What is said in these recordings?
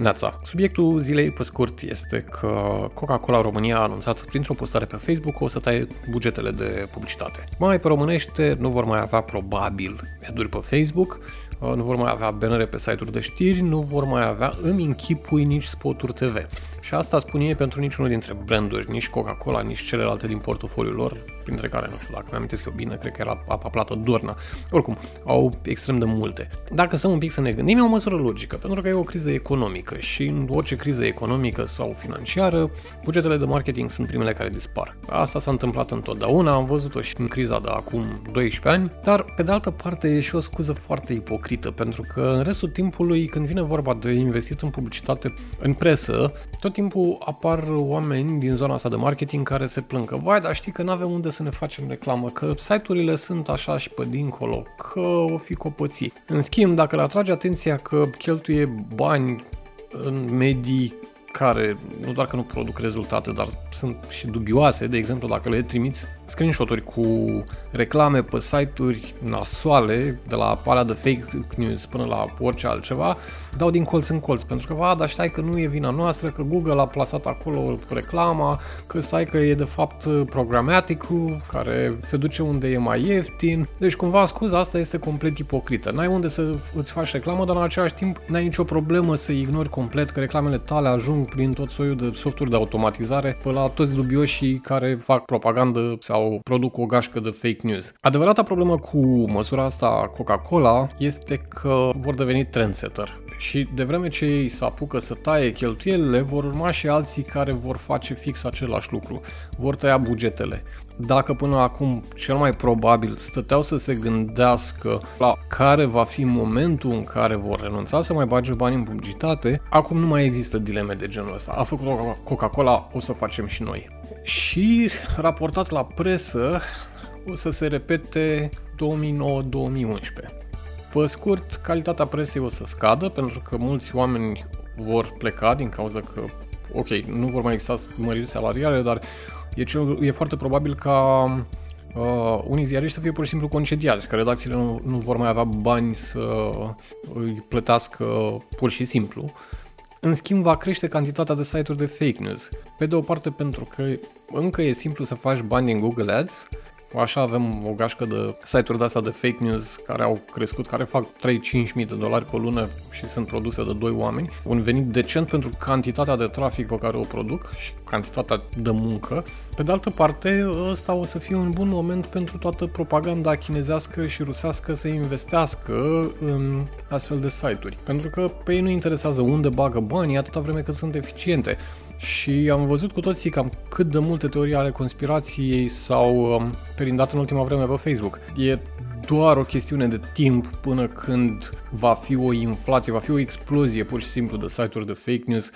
Neața. Subiectul zilei pe scurt este că Coca-Cola România a anunțat printr-o postare pe Facebook că o să taie bugetele de publicitate. Mai pe românește nu vor mai avea probabil eduri pe Facebook, Uh, nu vor mai avea bannere pe site-uri de știri, nu vor mai avea, îmi închipui nici spoturi TV. Și asta spun ei pentru niciunul dintre branduri, nici Coca-Cola, nici celelalte din portofoliul lor, printre care, nu știu, dacă mi-am eu bine, cred că era apa plată Dorna. Oricum, au extrem de multe. Dacă să un pic să ne gândim, e o măsură logică, pentru că e o criză economică și în orice criză economică sau financiară, bugetele de marketing sunt primele care dispar. Asta s-a întâmplat întotdeauna, am văzut-o și în criza de acum 12 ani, dar pe de altă parte e și o scuză foarte ipocrită, pentru că în restul timpului, când vine vorba de investit în publicitate, în presă, tot timpul apar oameni din zona asta de marketing care se plâng că, vai, dar știi că nu avem unde să ne facem reclamă, că site-urile sunt așa și pe dincolo, că o fi copății. În schimb, dacă le atrage atenția că cheltuie bani în medii care nu doar că nu produc rezultate, dar sunt și dubioase, de exemplu dacă le trimiți screenshot-uri cu reclame pe site-uri nasoale, de la alea de fake news până la orice altceva, dau din colț în colț, pentru că, va, dar stai că nu e vina noastră, că Google a plasat acolo reclama, că stai că e de fapt programmatic care se duce unde e mai ieftin. Deci, cumva, scuza asta este complet ipocrită. N-ai unde să îți faci reclamă, dar în același timp n-ai nicio problemă să ignori complet că reclamele tale ajung prin tot soiul de softuri de automatizare pe la toți dubioșii care fac propagandă sau produc o gașcă de fake news. Adevărata problemă cu măsura asta Coca-Cola este că vor deveni trendsetter. Și de vreme ce ei se apucă să taie cheltuielile, vor urma și alții care vor face fix același lucru. Vor tăia bugetele. Dacă până acum cel mai probabil stăteau să se gândească la care va fi momentul în care vor renunța să mai bage bani în publicitate, acum nu mai există dileme de genul ăsta. A făcut Coca-Cola, o să facem și noi. Și raportat la presă, o să se repete 2009-2011. Pe scurt, calitatea presei o să scadă pentru că mulți oameni vor pleca din cauza că, ok, nu vor mai exista măriri salariale, dar e, cel, e foarte probabil ca uh, unii ziariști să fie pur și simplu concediați, că redacțiile nu, nu vor mai avea bani să îi plătească pur și simplu. În schimb, va crește cantitatea de site-uri de fake news. Pe de o parte pentru că încă e simplu să faci bani din Google Ads, Așa avem o gașcă de site-uri de astea de fake news care au crescut, care fac 3-5 mii de dolari pe lună și sunt produse de doi oameni. Un venit decent pentru cantitatea de trafic pe care o produc și cantitatea de muncă. Pe de altă parte, ăsta o să fie un bun moment pentru toată propaganda chinezească și rusească să investească în astfel de site-uri. Pentru că pe ei nu interesează unde bagă banii atâta vreme cât sunt eficiente. Și am văzut cu toții cam cât de multe teorii ale conspirației s-au um, perindat în ultima vreme pe Facebook. E doar o chestiune de timp până când va fi o inflație, va fi o explozie pur și simplu de site-uri de fake news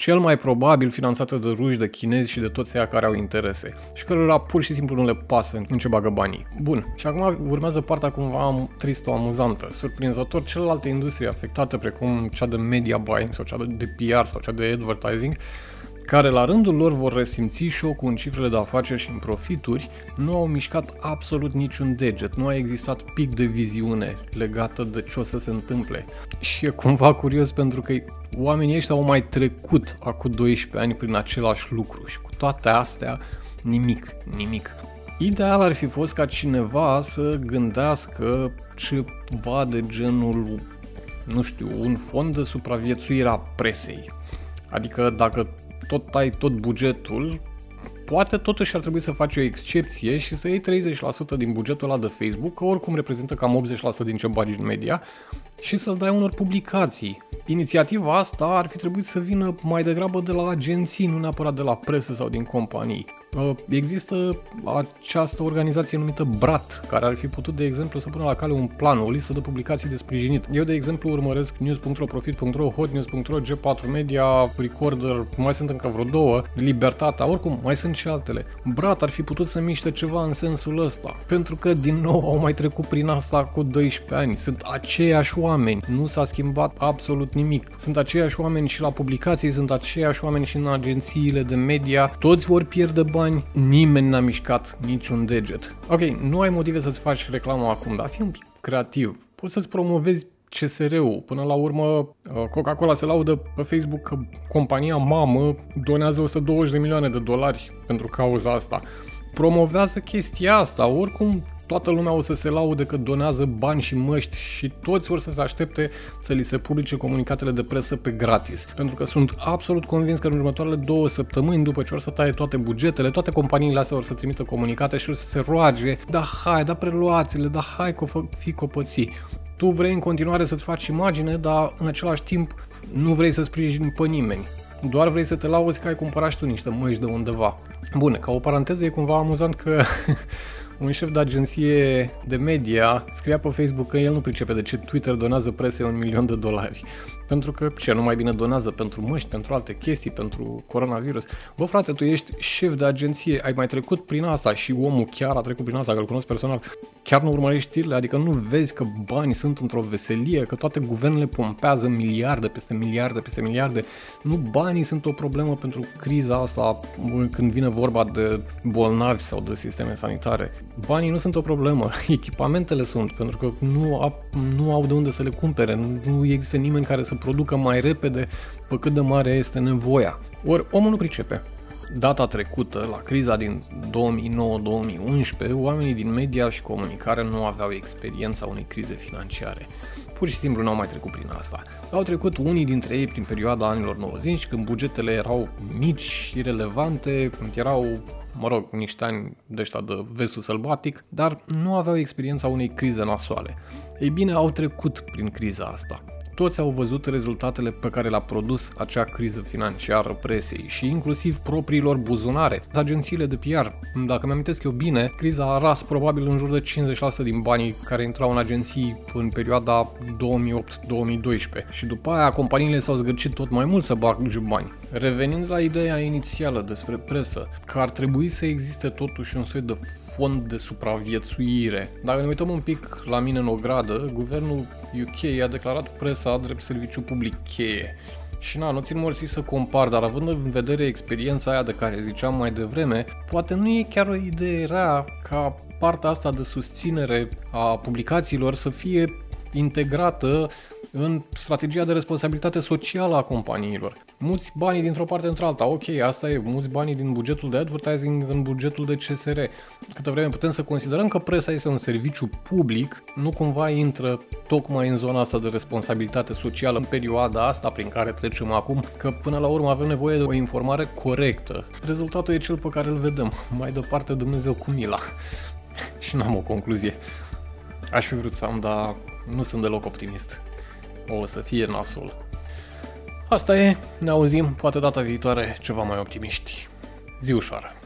cel mai probabil finanțată de ruși, de chinezi și de toți aia care au interese și cărora pur și simplu nu le pasă în ce bagă banii. Bun, și acum urmează partea cumva tristă, amuzantă. Surprinzător, celelalte industrie afectate, precum cea de media buying sau cea de PR sau cea de advertising, care la rândul lor vor resimți șocul în cifrele de afaceri și în profituri, nu au mișcat absolut niciun deget, nu a existat pic de viziune legată de ce o să se întâmple. Și e cumva curios pentru că oamenii ăștia au mai trecut acum 12 ani prin același lucru și cu toate astea nimic, nimic. Ideal ar fi fost ca cineva să gândească ceva de genul, nu știu, un fond de supraviețuire a presei. Adică dacă tot tai tot bugetul, poate totuși ar trebui să faci o excepție și să iei 30% din bugetul ăla de Facebook, că oricum reprezintă cam 80% din ce bagi în media, și să-l dai unor publicații. Inițiativa asta ar fi trebuit să vină mai degrabă de la agenții, nu neapărat de la presă sau din companii. Uh, există această organizație numită BRAT, care ar fi putut, de exemplu, să pună la cale un plan, o listă de publicații de sprijinit. Eu, de exemplu, urmăresc news.ro, profit.ro, hotnews.ro, G4 Media, Recorder, mai sunt încă vreo două, Libertatea, oricum, mai sunt și altele. BRAT ar fi putut să miște ceva în sensul ăsta, pentru că, din nou, au mai trecut prin asta cu 12 ani. Sunt aceiași oameni, nu s-a schimbat absolut nimic. Sunt aceiași oameni și la publicații, sunt aceiași oameni și în agențiile de media, toți vor pierde bani bani, nimeni n-a mișcat niciun deget. Ok, nu ai motive să-ți faci reclamă acum, dar fii un pic creativ. Poți să-ți promovezi CSR-ul. Până la urmă, uh, Coca-Cola se laudă pe Facebook că compania mamă donează 120 de milioane de dolari pentru cauza asta. Promovează chestia asta, oricum toată lumea o să se laude că donează bani și măști și toți vor să se aștepte să li se publice comunicatele de presă pe gratis. Pentru că sunt absolut convins că în următoarele două săptămâni, după ce or să taie toate bugetele, toate companiile astea vor să trimită comunicate și or să se roage, da hai, da preluați-le, da hai că o fi copății. Tu vrei în continuare să-ți faci imagine, dar în același timp nu vrei să sprijini pe nimeni. Doar vrei să te lauzi că ai cumpărat și tu niște măști de undeva. Bun, ca o paranteză e cumva amuzant că un șef de agenție de media scria pe Facebook că el nu pricepe de ce Twitter donează presei un milion de dolari. Pentru că ce, nu mai bine donează pentru măști, pentru alte chestii, pentru coronavirus. Bă, frate, tu ești șef de agenție, ai mai trecut prin asta și omul chiar a trecut prin asta, că îl cunosc personal. Chiar nu urmărești știrile, adică nu vezi că banii sunt într-o veselie, că toate guvernele pompează miliarde peste miliarde peste miliarde. Nu banii sunt o problemă pentru criza asta când vine vorba de bolnavi sau de sisteme sanitare. Banii nu sunt o problemă, echipamentele sunt, pentru că nu, a, nu au de unde să le cumpere, nu există nimeni care să producă mai repede pe cât de mare este nevoia. Ori omul nu pricepe. Data trecută, la criza din 2009-2011, oamenii din media și comunicare nu aveau experiența unei crize financiare. Pur și simplu n-au mai trecut prin asta. Au trecut unii dintre ei prin perioada anilor 90, când bugetele erau mici, irelevante, când erau mă rog, niște ani de ăștia de vestul sălbatic, dar nu aveau experiența unei crize nasoale. Ei bine, au trecut prin criza asta toți au văzut rezultatele pe care le-a produs acea criză financiară presei și inclusiv propriilor buzunare. Agențiile de PR, dacă mi amintesc eu bine, criza a ras probabil în jur de 50% din banii care intrau în agenții în perioada 2008-2012 și după aia companiile s-au zgârcit tot mai mult să bage bani. Revenind la ideea inițială despre presă, că ar trebui să existe totuși un soi de fond de supraviețuire. Dacă ne uităm un pic la mine în ogradă, guvernul UK a declarat presa drept serviciu public cheie. Și na, nu țin morții să compar, dar având în vedere experiența aia de care ziceam mai devreme, poate nu e chiar o idee rea ca partea asta de susținere a publicațiilor să fie integrată în strategia de responsabilitate socială a companiilor. Muți banii dintr-o parte într-alta, ok, asta e, muți banii din bugetul de advertising în bugetul de CSR. Câte vreme putem să considerăm că presa este un serviciu public, nu cumva intră tocmai în zona asta de responsabilitate socială în perioada asta prin care trecem acum, că până la urmă avem nevoie de o informare corectă. Rezultatul e cel pe care îl vedem. Mai departe Dumnezeu cu mila. Și n-am o concluzie. Aș fi vrut să am, dar nu sunt deloc optimist. O să fie nasul. Asta e, ne auzim poate data viitoare ceva mai optimiști. Zi ușoară!